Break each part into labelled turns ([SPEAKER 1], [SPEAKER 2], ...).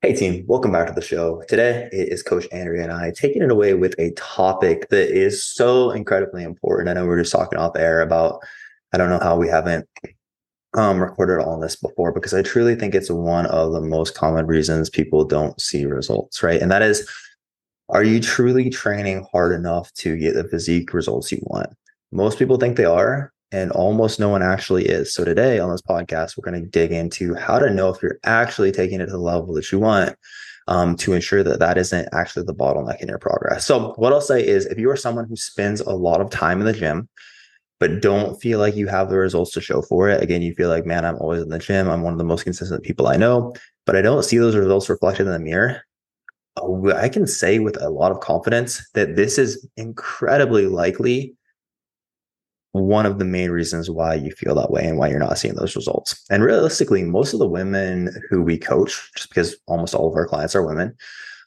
[SPEAKER 1] Hey team, welcome back to the show. Today it is Coach Andrea and I taking it away with a topic that is so incredibly important. I know we are just talking off air about I don't know how we haven't um, recorded all this before because I truly think it's one of the most common reasons people don't see results, right? And that is are you truly training hard enough to get the physique results you want? Most people think they are, and almost no one actually is. So today on this podcast, we're going to dig into how to know if you're actually taking it to the level that you want um, to ensure that that isn't actually the bottleneck in your progress. So what I'll say is if you are someone who spends a lot of time in the gym, but don't feel like you have the results to show for it. Again, you feel like, man, I'm always in the gym. I'm one of the most consistent people I know, but I don't see those results reflected in the mirror. I can say with a lot of confidence that this is incredibly likely one of the main reasons why you feel that way and why you're not seeing those results. And realistically, most of the women who we coach, just because almost all of our clients are women,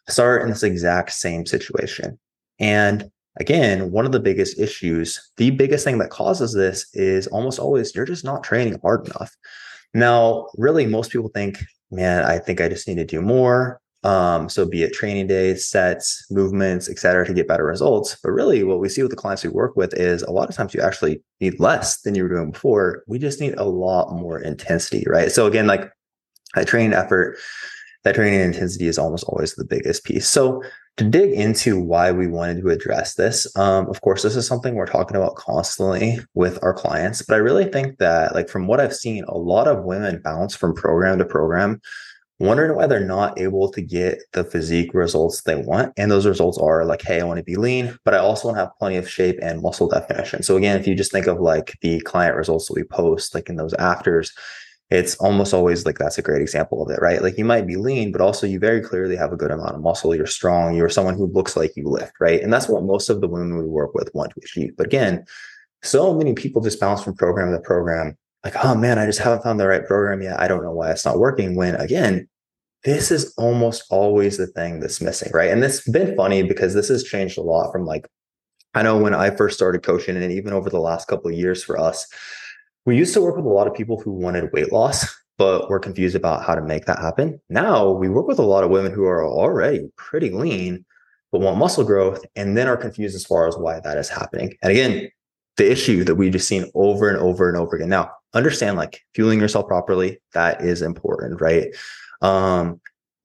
[SPEAKER 1] start in this exact same situation. And again, one of the biggest issues, the biggest thing that causes this is almost always you're just not training hard enough. Now, really, most people think, man, I think I just need to do more. Um, so be it training days, sets, movements, et cetera, to get better results. But really what we see with the clients we work with is a lot of times you actually need less than you were doing before. We just need a lot more intensity, right? So again, like that training effort, that training intensity is almost always the biggest piece. So to dig into why we wanted to address this, um, of course, this is something we're talking about constantly with our clients. But I really think that, like, from what I've seen, a lot of women bounce from program to program wondering why they're not able to get the physique results they want. And those results are like, hey, I want to be lean, but I also want to have plenty of shape and muscle definition. So again, if you just think of like the client results that we post, like in those afters, it's almost always like that's a great example of it, right? Like you might be lean, but also you very clearly have a good amount of muscle. You're strong. You're someone who looks like you lift, right? And that's what most of the women we work with want to achieve. But again, so many people just bounce from program to program like, oh man, I just haven't found the right program yet. I don't know why it's not working. When again, this is almost always the thing that's missing, right? And this has been funny because this has changed a lot from like, I know when I first started coaching and even over the last couple of years for us, we used to work with a lot of people who wanted weight loss, but were confused about how to make that happen. Now we work with a lot of women who are already pretty lean, but want muscle growth and then are confused as far as why that is happening. And again, the issue that we've just seen over and over and over again. Now, understand like fueling yourself properly, that is important, right? um,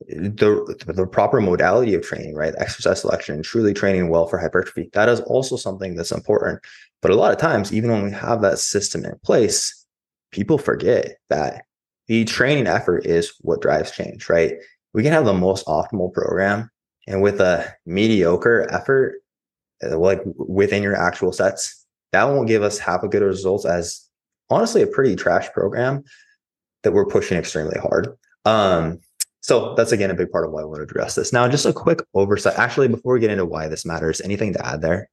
[SPEAKER 1] the the proper modality of training, right? Exercise selection, truly training well for hypertrophy. That is also something that's important. But a lot of times, even when we have that system in place, people forget that the training effort is what drives change, right? We can have the most optimal program, and with a mediocre effort, uh, like within your actual sets, that won't give us half a good results as honestly a pretty trash program that we're pushing extremely hard. Um, so that's again a big part of why I want to address this. Now, just a quick oversight. Actually, before we get into why this matters, anything to add there?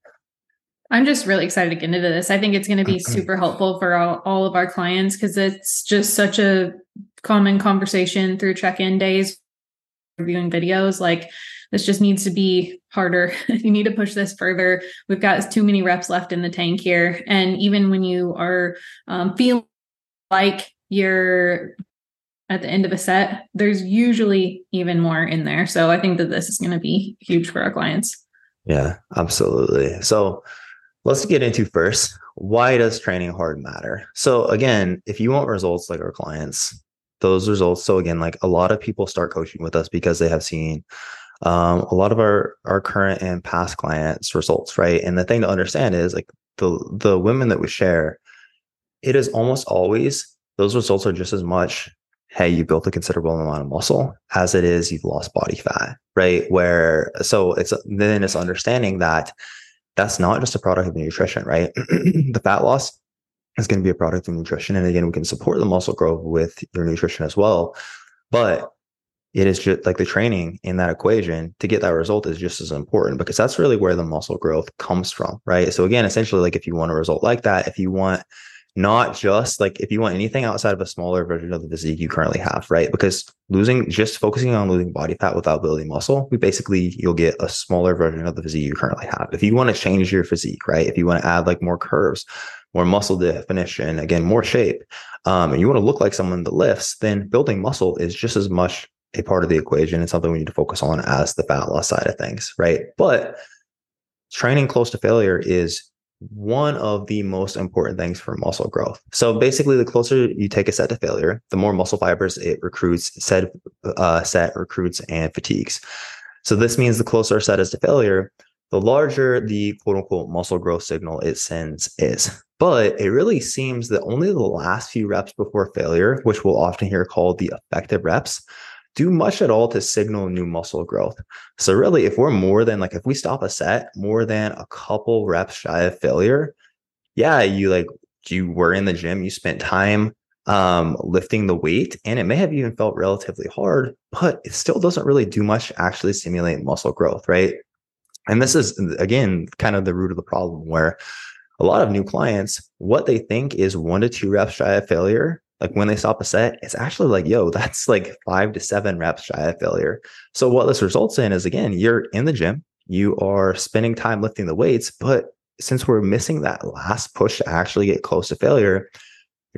[SPEAKER 2] I'm just really excited to get into this. I think it's going to be super helpful for all, all of our clients because it's just such a common conversation through check-in days, reviewing videos. Like this just needs to be harder. you need to push this further. We've got too many reps left in the tank here. And even when you are um, feeling like you're at the end of a set, there's usually even more in there. So I think that this is going to be huge for our clients.
[SPEAKER 1] Yeah, absolutely. So let's get into first why does training hard matter? So again, if you want results like our clients, those results. So again, like a lot of people start coaching with us because they have seen um, a lot of our our current and past clients results, right? And the thing to understand is like the the women that we share, it is almost always those results are just as much hey, you built a considerable amount of muscle as it is you've lost body fat, right? Where so it's then it's understanding that that's not just a product of nutrition, right? the fat loss is going to be a product of nutrition. And again, we can support the muscle growth with your nutrition as well. But it is just like the training in that equation to get that result is just as important because that's really where the muscle growth comes from, right? So again, essentially, like if you want a result like that, if you want not just like if you want anything outside of a smaller version of the physique you currently have, right? Because losing just focusing on losing body fat without building muscle, we basically you'll get a smaller version of the physique you currently have. If you want to change your physique, right? If you want to add like more curves, more muscle definition, again, more shape, um, and you want to look like someone that lifts, then building muscle is just as much a part of the equation and something we need to focus on as the fat loss side of things, right? But training close to failure is one of the most important things for muscle growth. So basically, the closer you take a set to failure, the more muscle fibers it recruits, set, uh, set recruits, and fatigues. So this means the closer a set is to failure, the larger the quote unquote muscle growth signal it sends is. But it really seems that only the last few reps before failure, which we'll often hear called the effective reps, do much at all to signal new muscle growth. So really, if we're more than like if we stop a set more than a couple reps shy of failure, yeah, you like you were in the gym, you spent time um lifting the weight and it may have even felt relatively hard, but it still doesn't really do much to actually stimulate muscle growth, right? And this is again kind of the root of the problem where a lot of new clients, what they think is one to two reps shy of failure like when they stop a set, it's actually like, yo, that's like five to seven reps shy of failure. So what this results in is again, you're in the gym, you are spending time lifting the weights, but since we're missing that last push to actually get close to failure,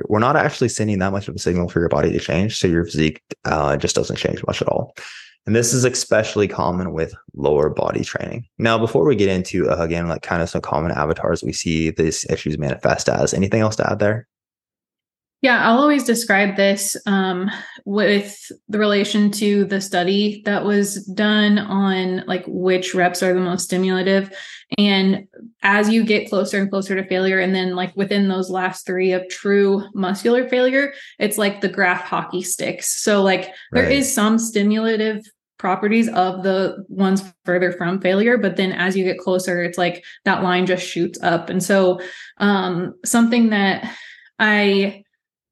[SPEAKER 1] we're not actually sending that much of a signal for your body to change. So your physique uh, just doesn't change much at all. And this is especially common with lower body training. Now, before we get into uh, again, like kind of some common avatars we see these issues manifest as, anything else to add there?
[SPEAKER 2] Yeah, I'll always describe this um, with the relation to the study that was done on like which reps are the most stimulative. And as you get closer and closer to failure, and then like within those last three of true muscular failure, it's like the graph hockey sticks. So, like, right. there is some stimulative properties of the ones further from failure but then as you get closer it's like that line just shoots up and so um something that i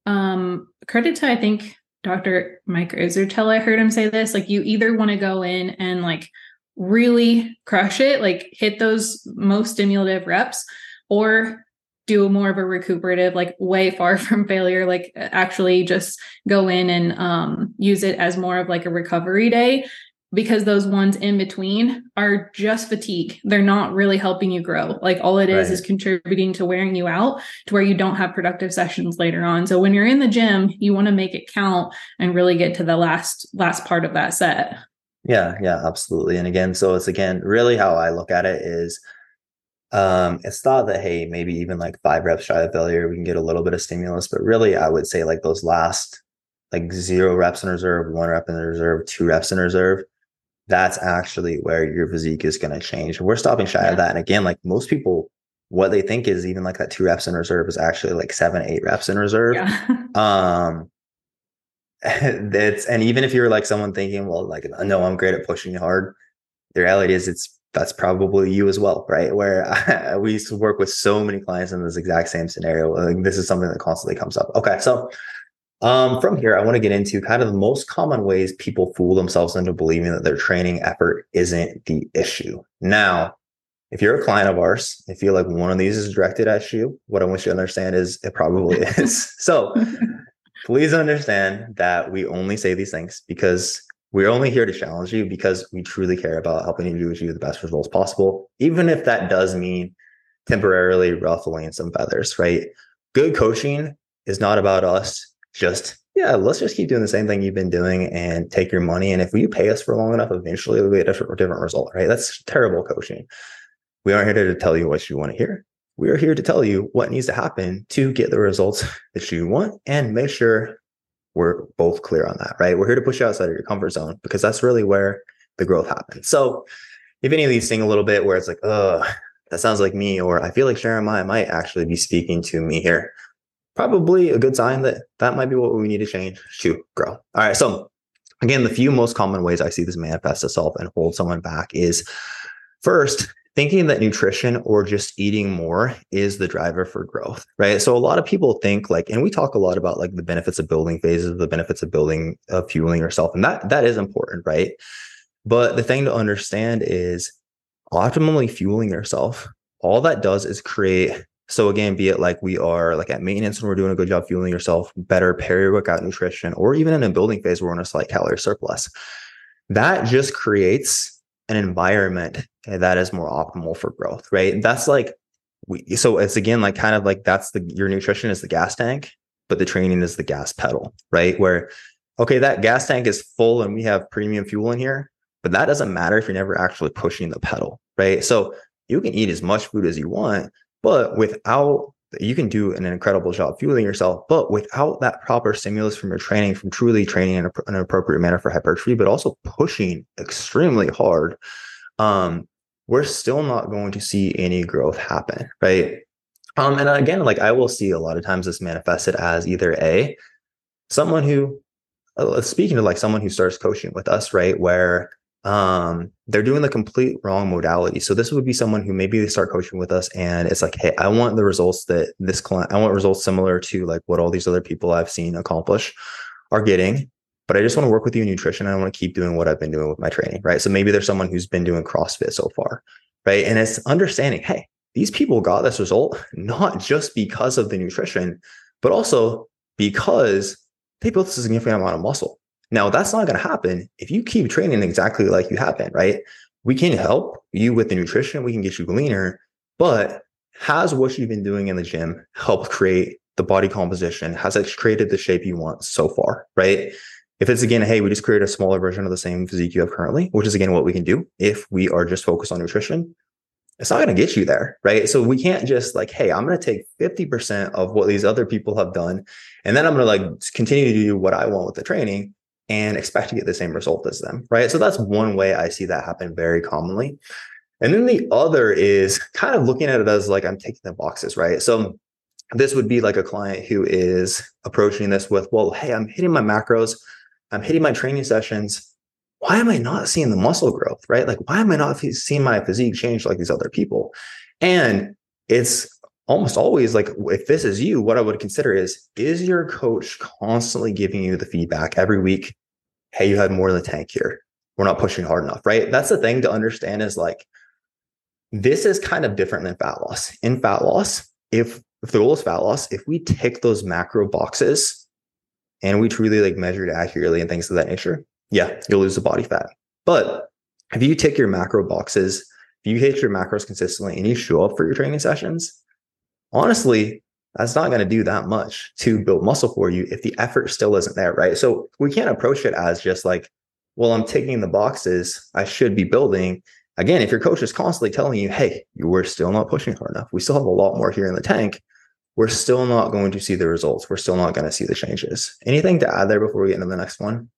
[SPEAKER 2] um credit to i think dr mike Israetel, i heard him say this like you either want to go in and like really crush it like hit those most stimulative reps or do more of a recuperative like way far from failure like actually just go in and um, use it as more of like a recovery day because those ones in between are just fatigue. They're not really helping you grow. Like all it is right. is contributing to wearing you out to where you don't have productive sessions later on. So when you're in the gym, you want to make it count and really get to the last last part of that set.
[SPEAKER 1] Yeah, yeah, absolutely. And again, so it's again really how I look at it is um it's thought that hey, maybe even like five reps shy of failure, we can get a little bit of stimulus, but really I would say like those last like zero reps in reserve, one rep in reserve, two reps in reserve that's actually where your physique is going to change. We're stopping shy yeah. of that. And again, like most people, what they think is even like that two reps in reserve is actually like seven, eight reps in reserve. Yeah. um, that's and even if you're like someone thinking, well, like no, I'm great at pushing hard. The reality is, it's that's probably you as well, right? Where I, we used to work with so many clients in this exact same scenario. Like, this is something that constantly comes up. Okay, so um, from here, I want to get into kind of the most common ways people fool themselves into believing that their training effort isn't the issue. Now, if you're a client of ours, I feel like one of these is directed at you, what I want you to understand is it probably is. So please understand that we only say these things because we're only here to challenge you because we truly care about helping you achieve the best results possible, even if that does mean temporarily ruffling some feathers, right? Good coaching is not about us just yeah, let's just keep doing the same thing you've been doing and take your money. And if you pay us for long enough, eventually we'll get a different, result, right? That's terrible coaching. We aren't here to tell you what you want to hear. We are here to tell you what needs to happen to get the results that you want and make sure we're both clear on that, right? We're here to push you outside of your comfort zone because that's really where the growth happens. So if any of these sing a little bit where it's like, oh, that sounds like me, or I feel like might, might actually be speaking to me here probably a good sign that that might be what we need to change to grow. All right. So, again, the few most common ways I see this manifest itself and hold someone back is first, thinking that nutrition or just eating more is the driver for growth, right? So, a lot of people think like, and we talk a lot about like the benefits of building phases, the benefits of building, of fueling yourself, and that that is important, right? But the thing to understand is optimally fueling yourself, all that does is create so again, be it like we are like at maintenance and we're doing a good job fueling yourself, better peri-workout nutrition, or even in a building phase, where we're in a slight calorie surplus. That just creates an environment that is more optimal for growth, right? That's like we so it's again like kind of like that's the your nutrition is the gas tank, but the training is the gas pedal, right? Where okay, that gas tank is full and we have premium fuel in here, but that doesn't matter if you're never actually pushing the pedal, right? So you can eat as much food as you want, but without you can do an incredible job fueling yourself, but without that proper stimulus from your training, from truly training in an appropriate manner for hypertrophy, but also pushing extremely hard, um, we're still not going to see any growth happen, right? Um, and again, like I will see a lot of times this manifested as either a someone who, uh, speaking to like someone who starts coaching with us, right, where um they're doing the complete wrong modality. So this would be someone who maybe they start coaching with us and it's like hey i want the results that this client i want results similar to like what all these other people i've seen accomplish are getting but i just want to work with you in nutrition i want to keep doing what i've been doing with my training right? So maybe there's someone who's been doing crossfit so far right? And it's understanding hey these people got this result not just because of the nutrition but also because they built a significant amount of muscle now, that's not going to happen if you keep training exactly like you have been, right? We can help you with the nutrition, we can get you leaner, but has what you've been doing in the gym helped create the body composition? Has it created the shape you want so far, right? If it's again, hey, we just create a smaller version of the same physique you have currently, which is again what we can do if we are just focused on nutrition, it's not going to get you there, right? So we can't just like, hey, I'm going to take 50% of what these other people have done, and then I'm going to like continue to do what I want with the training and expect to get the same result as them, right? So that's one way I see that happen very commonly. And then the other is kind of looking at it as like I'm taking the boxes, right? So this would be like a client who is approaching this with, well, hey, I'm hitting my macros, I'm hitting my training sessions. Why am I not seeing the muscle growth, right? Like, why am I not seeing my physique change like these other people? And it's almost always like if this is you what i would consider is is your coach constantly giving you the feedback every week hey you had more in the tank here. We're not pushing hard enough right? That's the thing to understand is like this is kind of different than fat loss. In fat loss if if the goal is fat loss if we tick those macro boxes and we truly like measure it accurately and things of that nature yeah you'll lose the body fat. But if you tick your macro boxes if you hit your macros consistently and you show up for your training sessions honestly, that's not going to do that much to build muscle for you if the effort still isn't there, right? So we can't approach it as just like, well, I'm taking the boxes I should be building. Again, if your coach is constantly telling you, hey, we're still not pushing hard enough, we still have a lot more here in the tank, we're still not going to see the results. We're still not going to see the changes. Anything to add there before we get into the next one?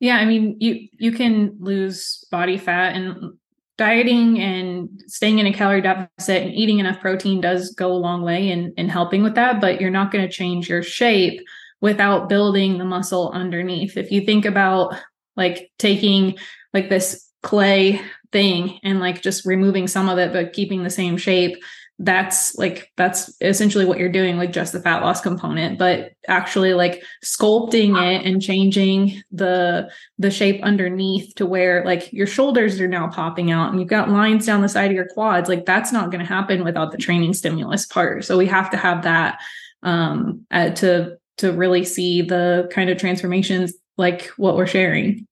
[SPEAKER 2] Yeah, I mean, you you can lose body fat and dieting and staying in a calorie deficit and eating enough protein does go a long way in, in helping with that, but you're not going to change your shape without building the muscle underneath. If you think about like taking like this clay thing and like just removing some of it, but keeping the same shape, that's like that's essentially what you're doing with just the fat loss component but actually like sculpting it and changing the the shape underneath to where like your shoulders are now popping out and you've got lines down the side of your quads like that's not going to happen without the training stimulus part. So we have to have that um uh, to to really see the kind of transformations like what we're sharing.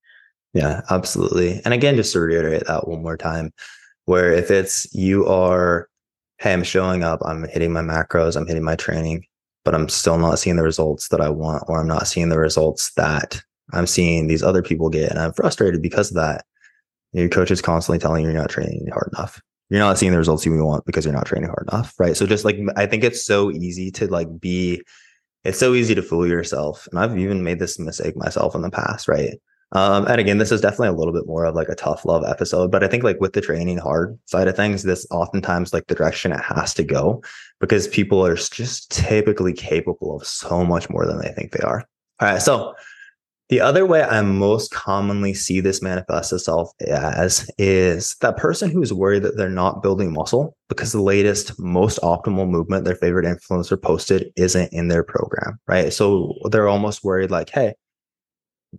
[SPEAKER 1] Yeah absolutely. And again just to reiterate that one more time where if it's you are hey, I'm showing up, I'm hitting my macros, I'm hitting my training, but I'm still not seeing the results that I want, or I'm not seeing the results that I'm seeing these other people get. And I'm frustrated because of that. Your coach is constantly telling you you're not training hard enough. You're not seeing the results you want because you're not training hard enough. Right. So just like I think it's so easy to like be it's so easy to fool yourself. And I've even made this mistake myself in the past, right? Um, and again, this is definitely a little bit more of like a tough love episode, but I think like with the training hard side of things, this oftentimes like the direction it has to go because people are just typically capable of so much more than they think they are. All right. So the other way I most commonly see this manifest itself as is that person who's worried that they're not building muscle because the latest, most optimal movement their favorite influencer posted isn't in their program, right? So they're almost worried like, hey,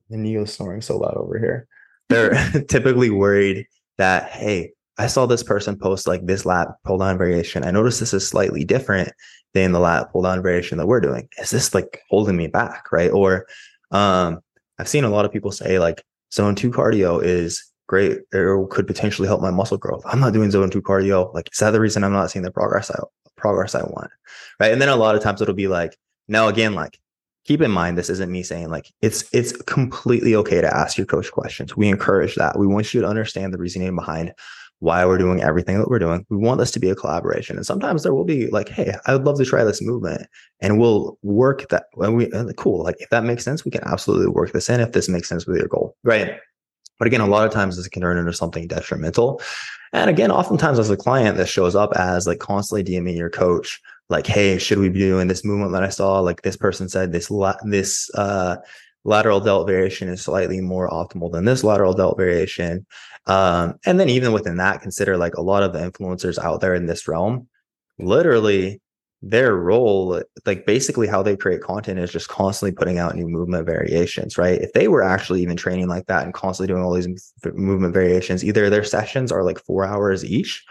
[SPEAKER 1] and Neo's snoring so loud over here. They're typically worried that, hey, I saw this person post like this lat pull down variation. I noticed this is slightly different than the lat pull down variation that we're doing. Is this like holding me back? Right. Or um, I've seen a lot of people say like zone two cardio is great or could potentially help my muscle growth. I'm not doing zone two cardio. Like, is that the reason I'm not seeing the progress I progress I want? Right. And then a lot of times it'll be like, now again, like keep in mind this isn't me saying like it's it's completely okay to ask your coach questions. We encourage that. We want you to understand the reasoning behind why we're doing everything that we're doing. We want this to be a collaboration. And sometimes there will be like hey i would love to try this movement and we'll work that when we uh, cool. Like if that makes sense we can absolutely work this in if this makes sense with your goal right? But again a lot of times this can turn into something detrimental. And again oftentimes as a client that shows up as like constantly dming your coach like, hey, should we be doing this movement that I saw? Like this person said this la- this uh, lateral delt variation is slightly more optimal than this lateral delt variation. Um, and then even within that, consider like a lot of the influencers out there in this realm, literally their role, like basically how they create content is just constantly putting out new movement variations, right? If they were actually even training like that and constantly doing all these movement variations, either their sessions are like four hours each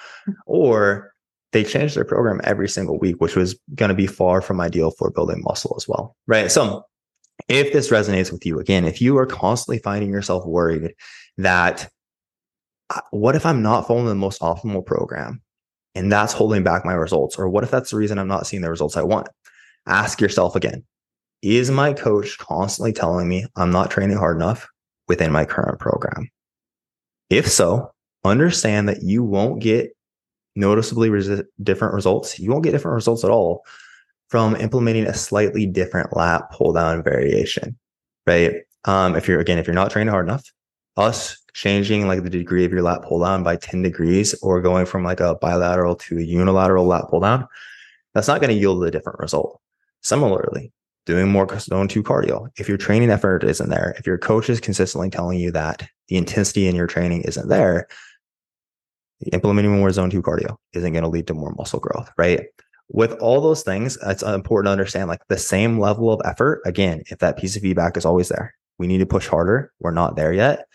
[SPEAKER 1] or they changed their program every single week, which was going to be far from ideal for building muscle as well. Right. So if this resonates with you, again, if you are constantly finding yourself worried that uh, what if I'm not following the most optimal program and that's holding back my results? Or what if that's the reason I'm not seeing the results I want? Ask yourself again, is my coach constantly telling me I'm not training hard enough within my current program? If so, understand that you won't get noticeably different results, you won't get different results at all from implementing a slightly different lat pull down variation, right? Um, if you're again, if you're not training hard enough, us changing like the degree of your lat pull down by 10 degrees or going from like a bilateral to a unilateral lat pull down, that's not going to yield a different result. Similarly, doing more zone two cardio. If your training effort isn't there, if your coach is consistently telling you that the intensity in your training isn't there, implementing more zone two cardio isn't going to lead to more muscle growth, right? With all those things, it's important to understand like the same level of effort. Again, if that piece of feedback is always there, we need to push harder. We're not there yet.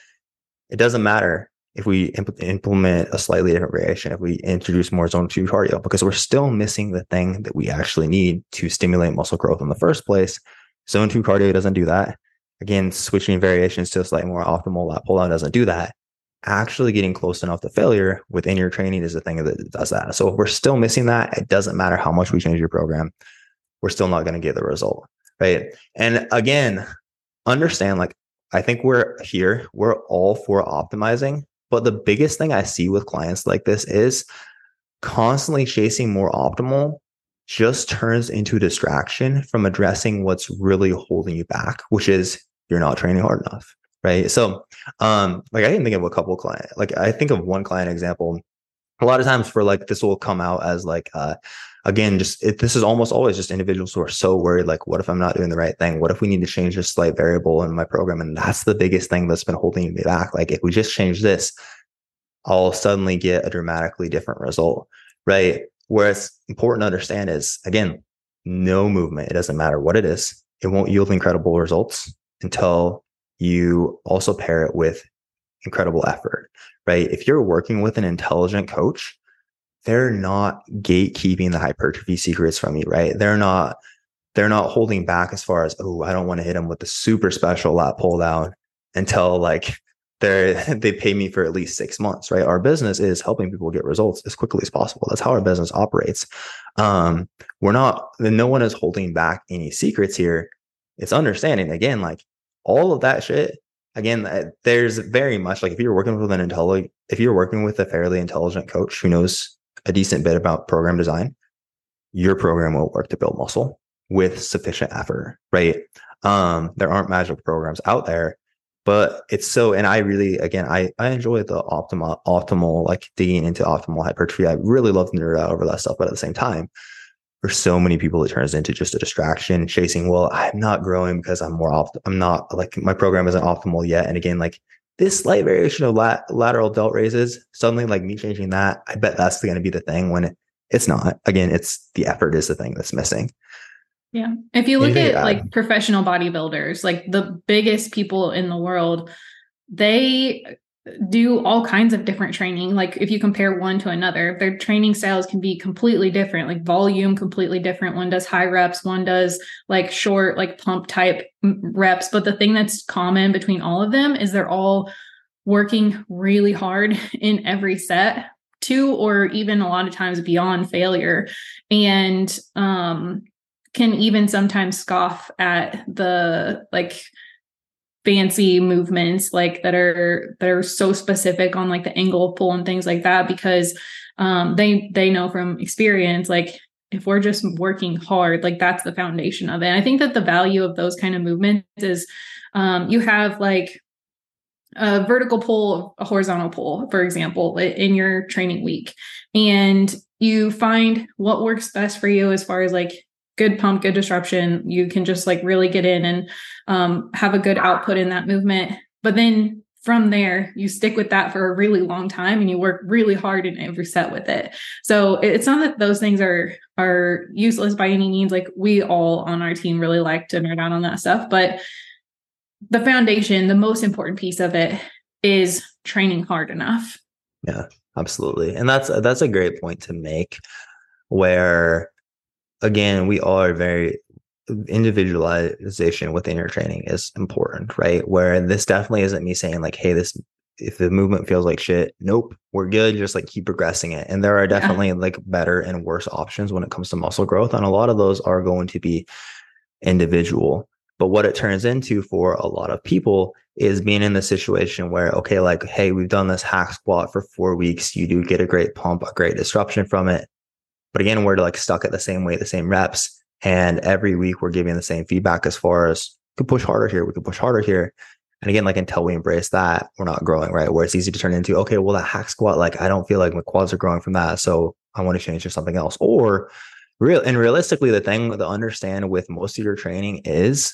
[SPEAKER 1] It doesn't matter if we imp- implement a slightly different variation, if we introduce more zone two cardio, because we're still missing the thing that we actually need to stimulate muscle growth in the first place. Zone two cardio doesn't do that. Again, switching variations to a slightly more optimal lat pull down doesn't do that actually getting close enough to failure within your training is the thing that does that. So if we're still missing that, it doesn't matter how much we change your program, we're still not going to get the result. Right. And again, understand like, I think we're here, we're all for optimizing. But the biggest thing I see with clients like this is constantly chasing more optimal just turns into distraction from addressing what's really holding you back, which is you're not training hard enough right? So, um, like I can think of a couple client, like I think of one client example. A lot of times for like this will come out as like uh again just it, this is almost always just individuals who are so worried like what if i'm not doing the right thing? What if we need to change this slight variable in my program? And that's the biggest thing that's been holding me back. Like if we just change this i'll suddenly get a dramatically different result right? Where it's important to understand is again no movement. It doesn't matter what it is. It won't yield incredible results until you also pair it with incredible effort, right? If you're working with an intelligent coach, they're not gatekeeping the hypertrophy secrets from you, right? They're not, they're not holding back as far as, oh, I don't want to hit them with the super special lat pull down until like they're they pay me for at least six months, right? Our business is helping people get results as quickly as possible. That's how our business operates. Um, we're not, no one is holding back any secrets here. It's understanding again, like all of that shit again uh, there's very much like if you're working with an intelligent if you're working with a fairly intelligent coach who knows a decent bit about program design your program will work to build muscle with sufficient effort right? Um there aren't magic programs out there but it's so and i really again i i enjoy the optimal optimal like digging into optimal hypertrophy. I really love nerd out over that stuff but at the same time for so many people it turns into just a distraction chasing well i'm not growing because i'm more opt i'm not like my program isn't optimal yet. And again like this slight variation of lat- lateral delt raises suddenly like me changing that i bet that's going to be the thing when it, it's not. Again it's the effort is the thing that's missing.
[SPEAKER 2] Yeah. If you look Anything at like professional bodybuilders like the biggest people in the world they do all kinds of different training. Like if you compare one to another, their training styles can be completely different, like volume completely different. One does high reps, one does like short, like pump type reps. But the thing that's common between all of them is they're all working really hard in every set to or even a lot of times beyond failure and um can even sometimes scoff at the like fancy movements like that are that are so specific on like the angle pull and things like that because um they they know from experience like if we're just working hard like that's the foundation of it. And i think that the value of those kind of movements is um you have like a vertical pull a horizontal pull for example in your training week. And you find what works best for you as far as like good pump, good disruption. You can just like really get in and um, have a good output in that movement. But then from there, you stick with that for a really long time and you work really hard in every set with it. So it's not that those things are are useless by any means. Like we all on our team really like to nerd out on that stuff, but the foundation, the most important piece of it is training hard enough.
[SPEAKER 1] Yeah, absolutely. And that's that's a great point to make where again, we are very individualization within your training is important, right? Where this definitely isn't me saying like, hey, this if the movement feels like shit, nope, we're good. Just like keep progressing it. And there are definitely yeah. like better and worse options when it comes to muscle growth. And a lot of those are going to be individual. But what it turns into for a lot of people is being in the situation where, okay, like, hey, we've done this hack squat for four weeks. You do get a great pump, a great disruption from it. But again, we're like stuck at the same weight, the same reps. And every week we're giving the same feedback as far as we could push harder here, we could push harder here. And again, like until we embrace that, we're not growing, right? Where it's easy to turn into, okay, well, that hack squat, like I don't feel like my quads are growing from that. So I want to change to something else. Or real and realistically, the thing to understand with most of your training is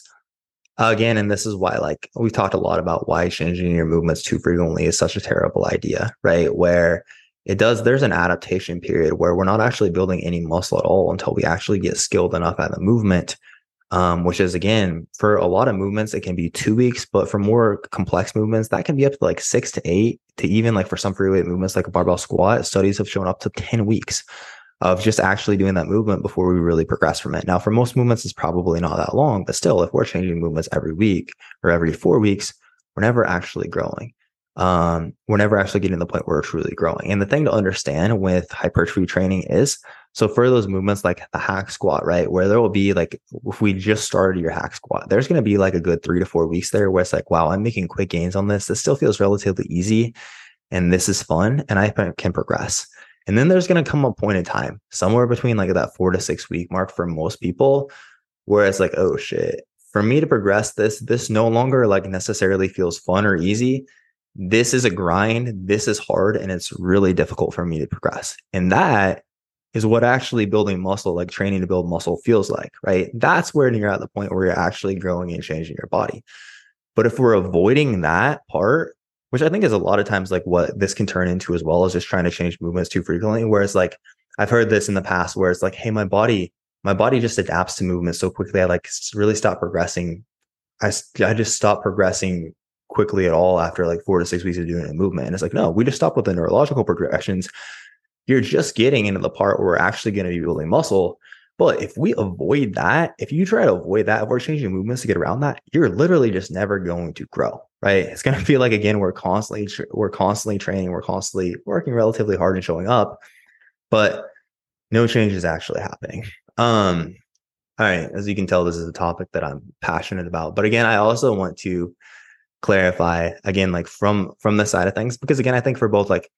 [SPEAKER 1] again, and this is why like we've talked a lot about why changing your movements too frequently is such a terrible idea, right? Where it does there's an adaptation period where we're not actually building any muscle at all until we actually get skilled enough at the movement um, which is again for a lot of movements it can be two weeks but for more complex movements that can be up to like six to eight to even like for some free weight movements like a barbell squat studies have shown up to 10 weeks of just actually doing that movement before we really progress from it. Now for most movements it's probably not that long but still if we're changing movements every week or every four weeks we're never actually growing um, we're never actually getting to the point where we're truly growing. And the thing to understand with hypertrophy training is so for those movements like the hack squat, right? Where there will be like, if we just started your hack squat, there's going to be like a good three to four weeks there where it's like, wow, I'm making quick gains on this. This still feels relatively easy and this is fun and I can progress. And then there's going to come a point in time somewhere between like that four to six week mark for most people where it's like, oh shit, for me to progress this, this no longer like necessarily feels fun or easy this is a grind, this is hard, and it's really difficult for me to progress. And that is what actually building muscle, like training to build muscle, feels like, right? That's where you're at the point where you're actually growing and changing your body. But if we're avoiding that part, which I think is a lot of times like what this can turn into as well as just trying to change movements too frequently, where it's like, I've heard this in the past where it's like, hey, my body, my body just adapts to movement so quickly. I like really stop progressing. I, I just stop progressing quickly at all after like four to six weeks of doing a movement. And it's like, no, we just stop with the neurological progressions. You're just getting into the part where we're actually going to be building muscle. But if we avoid that, if you try to avoid that, if we're changing movements to get around that, you're literally just never going to grow, right? It's going to feel like again we're constantly we're constantly training, we're constantly working relatively hard and showing up, but no change is actually happening. Um, all right, as you can tell, this is a topic that I'm passionate about. But again, I also want to clarify again like from from the side of things because again i think for both like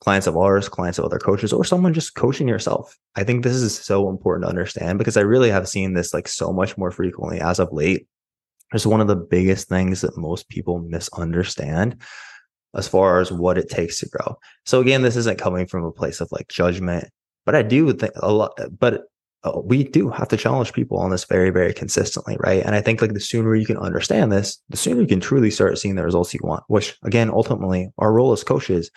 [SPEAKER 1] clients of ours clients of other coaches or someone just coaching yourself i think this is so important to understand because i really have seen this like so much more frequently as of late. It's one of the biggest things that most people misunderstand as far as what it takes to grow. So again this isn't coming from a place of like judgment but i do think a lot but we do have to challenge people on this very, very consistently, right? And I think like the sooner you can understand this, the sooner you can truly start seeing the results you want. Which again, ultimately, our role as coaches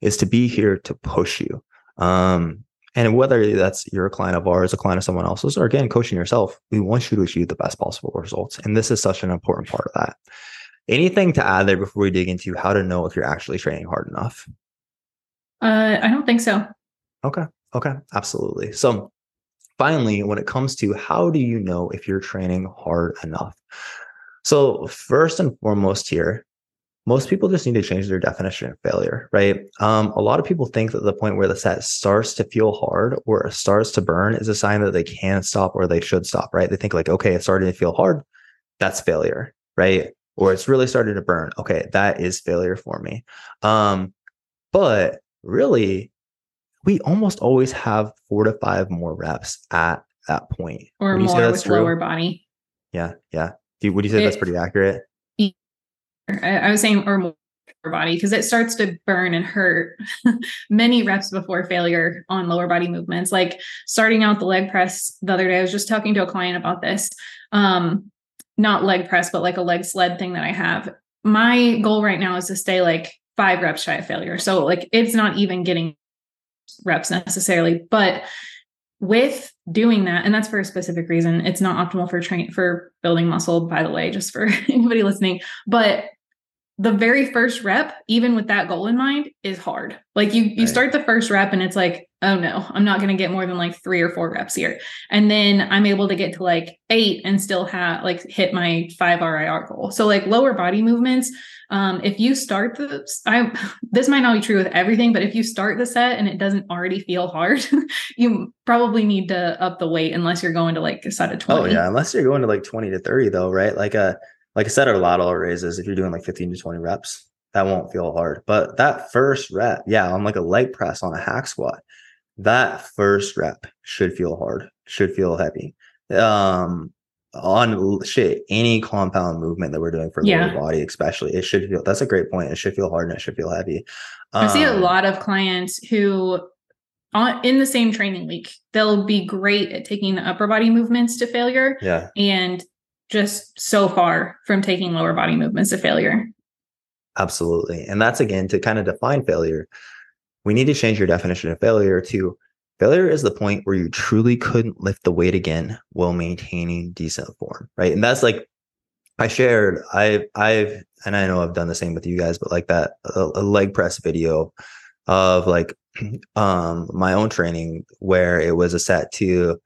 [SPEAKER 1] is to be here to push you. Um, and whether that's you're a client of ours, a client of someone else's, or again, coaching yourself, we want you to achieve the best possible results. And this is such an important part of that. Anything to add there before we dig into how to know if you're actually training hard enough?
[SPEAKER 2] Uh, I don't think so.
[SPEAKER 1] Okay. Okay. Absolutely. So finally, when it comes to how do you know if you're training hard enough? So, first and foremost, here, most people just need to change their definition of failure, right? Um, a lot of people think that the point where the set starts to feel hard or it starts to burn is a sign that they can stop or they should stop, right? They think like, okay, it's starting to feel hard. That's failure, right? Or it's really starting to burn. Okay, that is failure for me. Um, but really, we almost always have four to five more reps at that point.
[SPEAKER 2] Or would more with true? lower body.
[SPEAKER 1] Yeah, yeah. Do you, would you say it, that's pretty accurate?
[SPEAKER 2] I was saying or more body because it starts to burn and hurt many reps before failure on lower body movements like starting out the leg press the other day i was just talking to a client about this um not leg press but like a leg sled thing that i have my goal right now is to stay like five reps shy of failure so like it's not even getting reps necessarily but with doing that and that's for a specific reason it's not optimal for train for building muscle by the way just for anybody listening but the very first rep even with that goal in mind is hard like you you right. start the first rep and it's like oh no i'm not going to get more than like 3 or 4 reps here. And then i'm able to get to like 8 and still have like hit my 5 RIR goal. So like lower body movements um if you start the i this might not be true with everything but if you start the set and it doesn't already feel hard you probably need to up the weight unless you're going to like a set of 20
[SPEAKER 1] oh yeah unless you're going to like 20 to 30 though right? Like a uh, like I said, our lateral raises, if you're doing like 15 to 20 reps, that won't feel hard. But that first rep, yeah, on like a leg press on a hack squat, that first rep should feel hard, should feel heavy. Um, on shit, any compound movement that we're doing for yeah. lower body, especially, it should feel that's a great point. It should feel hard and it should feel heavy.
[SPEAKER 2] Um, I see a um, lot of clients who on in the same training week, they'll be great at taking the upper body movements to failure.
[SPEAKER 1] Yeah.
[SPEAKER 2] And just so far from taking lower body movements to failure.
[SPEAKER 1] Absolutely. And that's again to kind of define failure. We need to change your definition of failure to failure is the point where you truly couldn't lift the weight again while maintaining decent form, right? And that's like I shared, I've, I've, and I know I've done the same with you guys, but like that a, a leg press video of like um my own training where it was a set to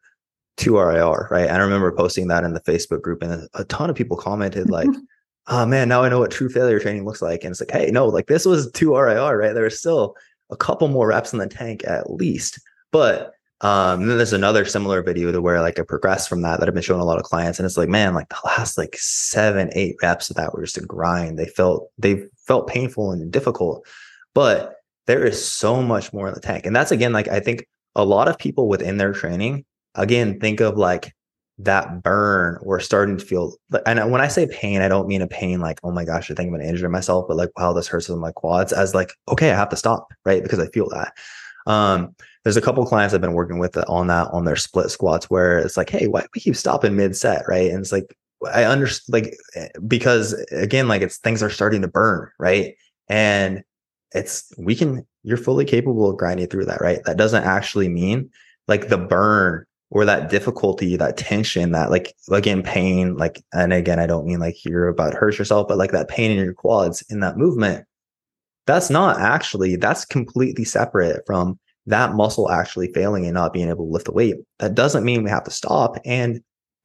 [SPEAKER 1] two RIR, right? I remember posting that in the Facebook group, and a ton of people commented like, "Oh man, now I know what true failure training looks like." And it's like, hey, no, like this was two RIR, right? There was still a couple more reps in the tank at least, but um, then there's another similar video to where like I progressed from that that I've been showing a lot of clients, and it's like, man, like the last like seven, eight reps of that were just a grind. They felt they felt painful and difficult, but there is so much more in the tank, and that's again like I think a lot of people within their training again, think of like that burn or starting to feel and when I say pain, I don't mean a pain like, oh my gosh, I think I'm gonna injure myself, but like, wow, this hurts in my quads as like, okay, I have to stop, right? Because I feel that. Um, there's a couple clients I've been working with on that on their split squats where it's like, hey, why do we keep stopping mid set, right? And it's like, I understand, like, eh, because again, like it's things are starting to burn, right? And it's we can, you're fully capable of grinding through that, right? That doesn't actually mean like the burn or that difficulty, that tension, that like again pain, like and again I don't mean like you're about to hurt yourself, but like that pain in your quads in that movement, that's not actually that's completely separate from that muscle actually failing and not being able to lift the weight. That doesn't mean we have to stop. And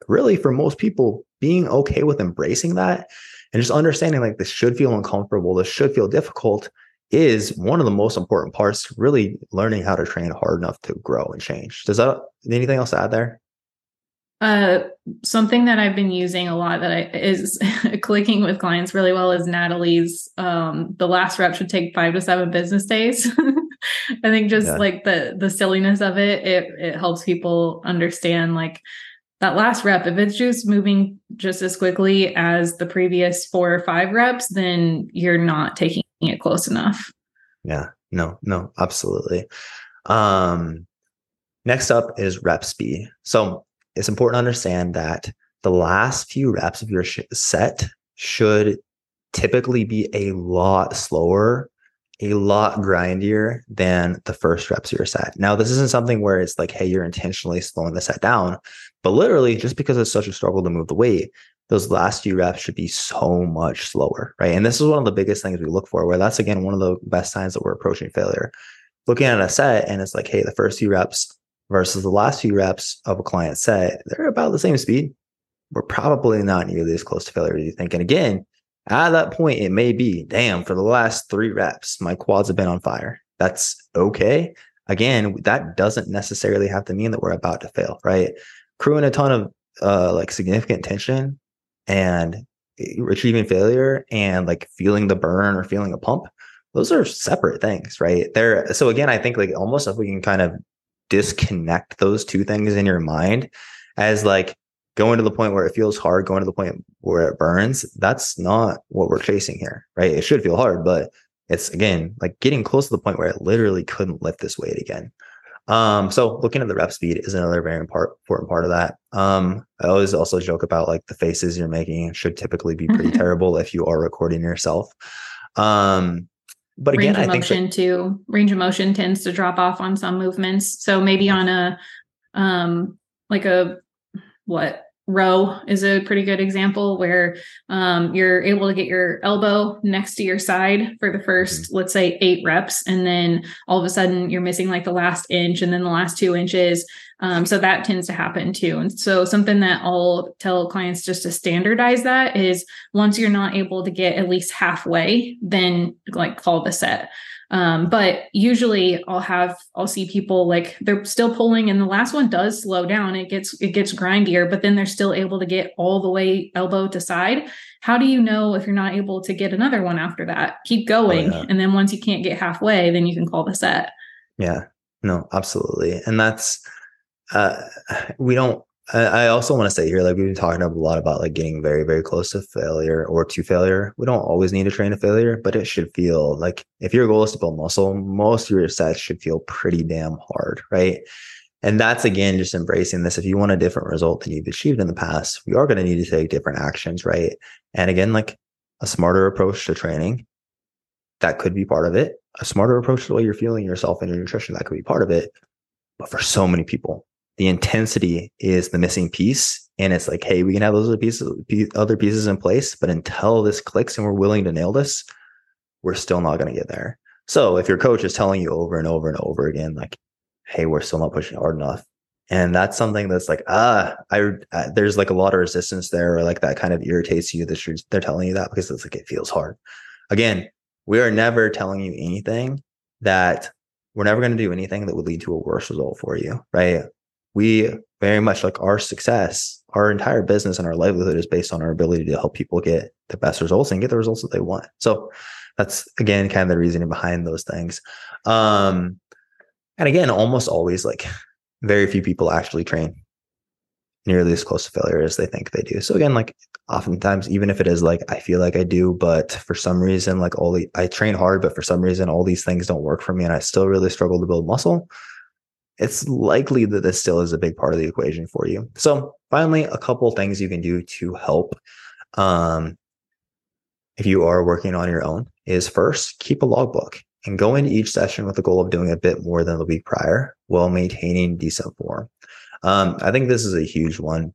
[SPEAKER 1] really, for most people, being okay with embracing that and just understanding like this should feel uncomfortable, this should feel difficult is one of the most important parts really learning how to train hard enough to grow and change does that anything else to add there
[SPEAKER 2] uh, something that I've been using a lot that I, is clicking with clients really well is Natalie's. Um, the last rep should take five to seven business days. I think just yeah. like the the silliness of it, it it helps people understand like that last rep. If it's just moving just as quickly as the previous four or five reps, then you're not taking it close enough.
[SPEAKER 1] Yeah, no, no, absolutely. Um, next up is rep speed. So it's important to understand that the last few reps of your sh- set should typically be a lot slower, a lot grindier than the first reps of your set. Now, this isn't something where it's like, hey, you're intentionally slowing the set down, but literally just because it's such a struggle to move the weight those last few reps should be so much slower, right? And this is one of the biggest things we look for, where that's again one of the best signs that we're approaching failure. Looking at a set and it's like, hey, the first few reps versus the last few reps of a client set, they're about the same speed. We're probably not nearly as close to failure as you think. And again, At that point, it may be, damn, for the last three reps, my quads have been on fire. That's okay. Again, that doesn't necessarily have to mean that we're about to fail, right? Crewing a ton of uh, like significant tension and eh, achieving failure and like feeling the burn or feeling a pump, those are separate things, right? There. So again, I think like almost if we can kind of disconnect those two things in your mind as like going to the point where it feels hard, going to the point where it burns, that's not what we're chasing here, right? It should feel hard, but it's again like getting close to the point where i literally couldn't lift this weight again. Um, so looking at the rep speed is another very important part of that. Um, I always also joke about like the faces you're making should typically be pretty terrible if you are recording yourself. Um, but again,
[SPEAKER 2] range
[SPEAKER 1] I think
[SPEAKER 2] motion
[SPEAKER 1] that,
[SPEAKER 2] too. Range of motion tends to drop off on some movements. So maybe on a um like a what row is a pretty good example where um, you're able to get your elbow next to your side for the 1st mm-hmm. let's say eight reps and then all of a sudden you're missing like the last inch and then the last two inches. Um, so that tends to happen too. And so something that i'll tell clients just to standardize that is once you're not able to get at least halfway then like call the set um, but usually I'll have I'll see people like they're still pulling and the last one does slow down. It gets it gets grindier, but then they're still able to get all the way elbow to side. How do you know if you're not able to get another one after that? Keep going. Oh, yeah. And then once you can't get halfway, then you can call the set.
[SPEAKER 1] Yeah. No, absolutely. And that's uh we don't I also want to say here, like we've been talking a lot about like getting very, very close to failure or to failure. We don't always need to train to failure, but it should feel like if your goal is to build muscle, most of your sets should feel pretty damn hard, right? And that's again just embracing this. If you want a different result than you've achieved in the past, we are going to need to take different actions, right? And again, like a smarter approach to training, that could be part of it. A smarter approach to the way you're feeling yourself and your nutrition, that could be part of it. But for so many people, the intensity is the missing piece. And it's like, hey, we can have those other pieces, other pieces in place, but until this clicks and we're willing to nail this, we're still not going to get there. So if your coach is telling you over and over and over again, like, hey, we're still not pushing hard enough, and that's something that's like, ah, I, I there's like a lot of resistance there, or like that kind of irritates you that they're telling you that because it's like it feels hard. Again, we are never telling you anything that we're never going to do anything that would lead to a worse result for you, right? We very much like our success, our entire business and our livelihood is based on our ability to help people get the best results and get the results that they want. So that's again kind of the reasoning behind those things. Um, and again, almost always like very few people actually train nearly as close to failure as they think they do. So again, like oftentimes, even if it is like I feel like I do, but for some reason, like all the I train hard, but for some reason all these things don't work for me and I still really struggle to build muscle it's likely that this still is a big part of the equation for you. So, finally, a couple things you can do to help um, if you are working on your own is first keep a logbook and go into each session with the goal of doing a bit more than the week prior while maintaining decent form. Um, I think this is a huge one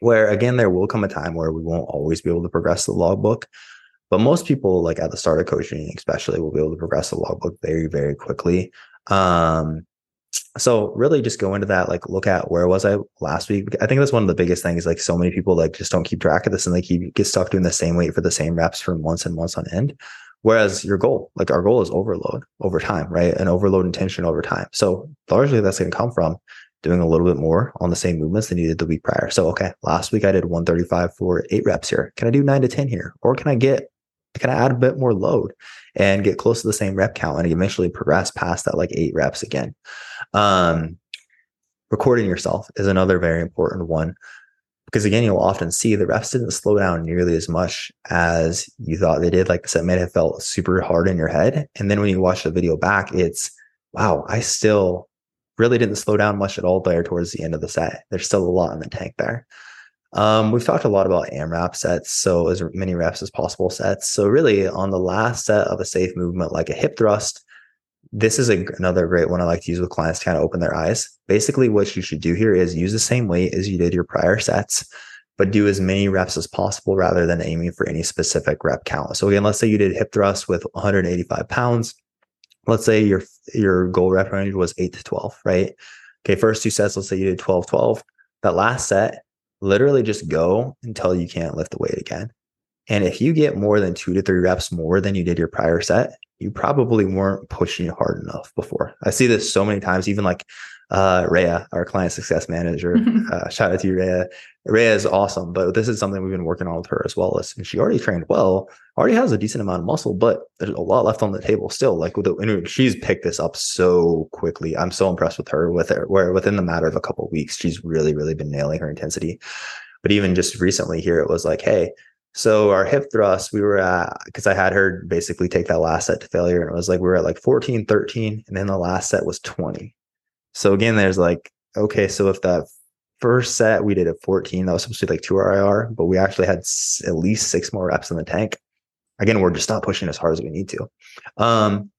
[SPEAKER 1] where, again, there will come a time where we won't always be able to progress the logbook. But most people, like at the start of coaching, especially, will be able to progress the logbook very, very quickly. Um, so really just go into that like look at where was i last week? I think that's one of the biggest things like so many people like just don't keep track of this and they keep get stuck doing the same weight for the same reps for months and months on end. Whereas your goal like our goal is overload over time right? And overload intention over time. So largely that's going to come from doing a little bit more on the same movements than you did the week prior. So okay last week i did 135 for eight reps here. Can i do nine to 10 here? Or can i get can I add a bit more load and get close to the same rep count and eventually progress past that like eight reps again? Um, recording yourself is another very important one because again, you'll often see the reps didn't slow down nearly as much as you thought they did. Like the set may have felt super hard in your head. And then when you watch the video back, it's wow, I still really didn't slow down much at all there towards the end of the set. There's still a lot in the tank there. Um, we've talked a lot about AMRAP sets, so as many reps as possible sets. So really, on the last set of a safe movement like a hip thrust, this is a, another great one I like to use with clients to kind of open their eyes. Basically, what you should do here is use the same weight as you did your prior sets, but do as many reps as possible rather than aiming for any specific rep count. So again, let's say you did hip thrust with 185 pounds. Let's say your your goal rep range was eight to 12, right? Okay, first two sets, let's say you did 12, 12. That last set, literally just go until you can't lift the weight again. And if you get more than two to three reps more than you did your prior set, you probably weren't pushing hard enough before. I see this so many times, even like uh Rhea, our client success manager. uh, shout out to you, Rhea. Rhea is awesome, but this is something we've been working on with her as well. And she already trained well, already has a decent amount of muscle, but there's a lot left on the table still. Like with the, she's picked this up so quickly. I'm so impressed with her with her, where within the matter of a couple of weeks, she's really, really been nailing her intensity. But even just recently here, it was like, hey, so our hip thrust, we were at, because I had her basically take that last set to failure. And it was like, we were at like 14, 13. And then the last set was 20. So again, there's like, okay, so if that first set we did a 14, that was supposed to be like two RIR, but we actually had s- at least six more reps in the tank. Again, we're just not pushing as hard as we need to. Um,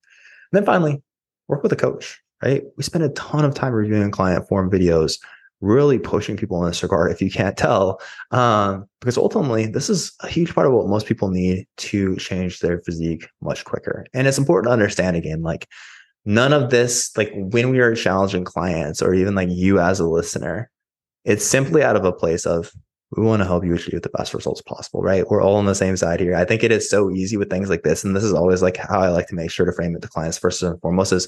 [SPEAKER 1] then finally, work with a coach, right? We spend a ton of time reviewing client form videos, really pushing people in this regard if you can't tell. Um, because ultimately, this is a huge part of what most people need to change their physique much quicker. And it's important to understand again, like, none of this, like when we are challenging clients or even like you as a listener, it's simply out of a place of we want to help you achieve the best results possible, right? We're all on the same side here. I think it is so easy with things like this. And this is always like how I like to make sure to frame it to clients first and foremost is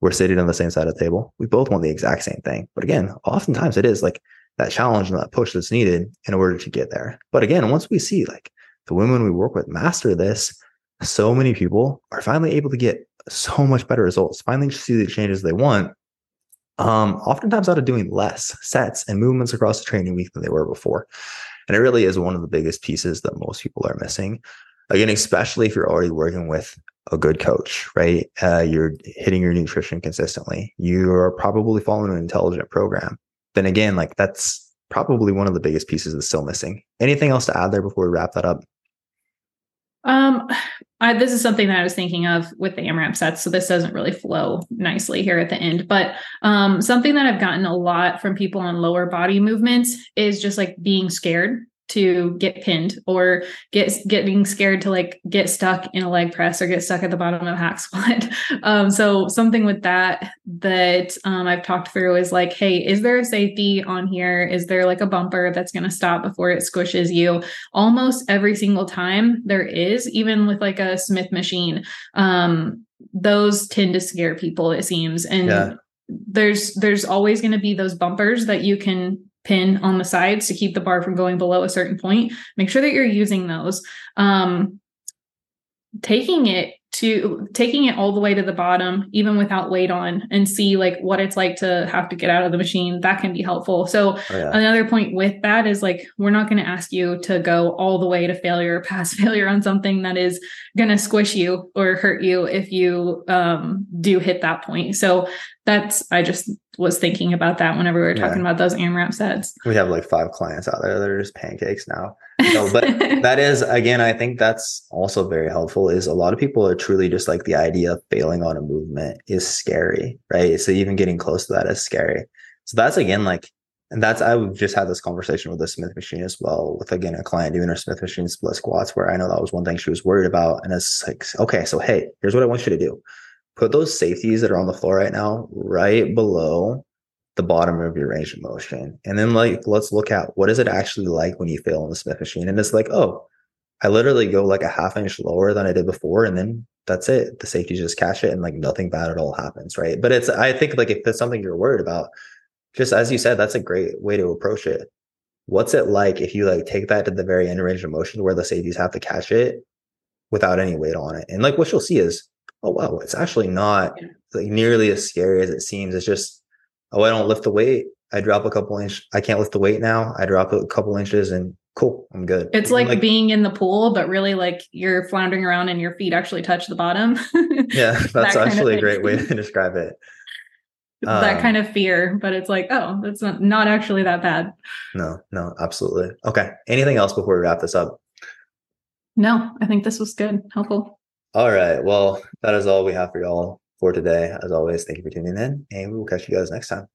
[SPEAKER 1] we're sitting on the same side of the table. We both want the exact same thing. But again, oftentimes it is like that challenge and that push that's needed in order to get there. But again, once we see like the women we work with master this, so many people are finally able to get so much better results, finally see the changes they want. Um, oftentimes out of doing less sets and movements across the training week than they were before. And it really is one of the biggest pieces that most people are missing. Again, especially if you're already working with a good coach, right? Uh, you're hitting your nutrition consistently. You are probably following an intelligent program. Then again, like that's probably one of the biggest pieces that's still missing. Anything else to add there before we wrap that up?
[SPEAKER 2] Um, I, this is something that I was thinking of with the AMRAP sets, so this doesn't really flow nicely here at the end. But um, something that I've gotten a lot from people on lower body movements is just like being scared to get pinned or get getting scared to like get stuck in a leg press or get stuck at the bottom of a hack squat. Um, so something with that that um, I've talked through is like, hey, is there a safety on here? Is there like a bumper that's going to stop before it squishes you? Almost every single time there is, even with like a Smith machine. Um, those tend to scare people, it seems, and. Yeah. There's there's always going to be those bumpers that you can pin on the sides to keep the bar from going below a certain point. Make sure that you're using those. Um, taking it to taking it all the way to the bottom even without weight on and see like what it's like to have to get out of the machine that can be helpful so oh, yeah. another point with that is like we're not going to ask you to go all the way to failure past failure on something that is going to squish you or hurt you if you um, do hit that point so that's i just was thinking about that whenever we were talking yeah. about those AMRAP sets.
[SPEAKER 1] We have like five clients out there that are just pancakes now. No, but that is again, I think that's also very helpful. Is a lot of people are truly just like the idea of failing on a movement is scary, right? So even getting close to that is scary. So that's again like, and that's I've just had this conversation with the Smith machine as well, with again a client doing her Smith machine split squats, where I know that was one thing she was worried about, and it's like, okay, so hey, here's what I want you to do put those safeties that are on the floor right now right below the bottom of your range of motion. And then like let's look at what is it actually like when you fail on the Smith machine. And it's like, oh, I literally go like a half inch lower than I did before. And then that's it. The safeties just catch it and like nothing bad at all happens. Right. But it's I think like if that's something you're worried about, just as you said, that's a great way to approach it. What's it like if you like take that to the very end range of motion where the safeties have to catch it without any weight on it? And like what you'll see is oh wow, it's actually not like nearly as scary as it seems. It's just, oh, I don't lift the weight. I drop a couple inch. I can't lift the weight now. I drop a couple inches and cool, I'm good.
[SPEAKER 2] It's like, like, being in the pool, but really like you're floundering around and your feet actually touch the bottom.
[SPEAKER 1] yeah, that's that actually a great way to describe it.
[SPEAKER 2] that um, kind of fear, but it's like, oh, that's not, not actually that bad.
[SPEAKER 1] No, no, absolutely. Okay. Anything else before we wrap this up?
[SPEAKER 2] No, I think this was good, helpful.
[SPEAKER 1] All right. Well, that is all we have for y'all for today. As always, thank you for tuning in, and we will catch you guys next time.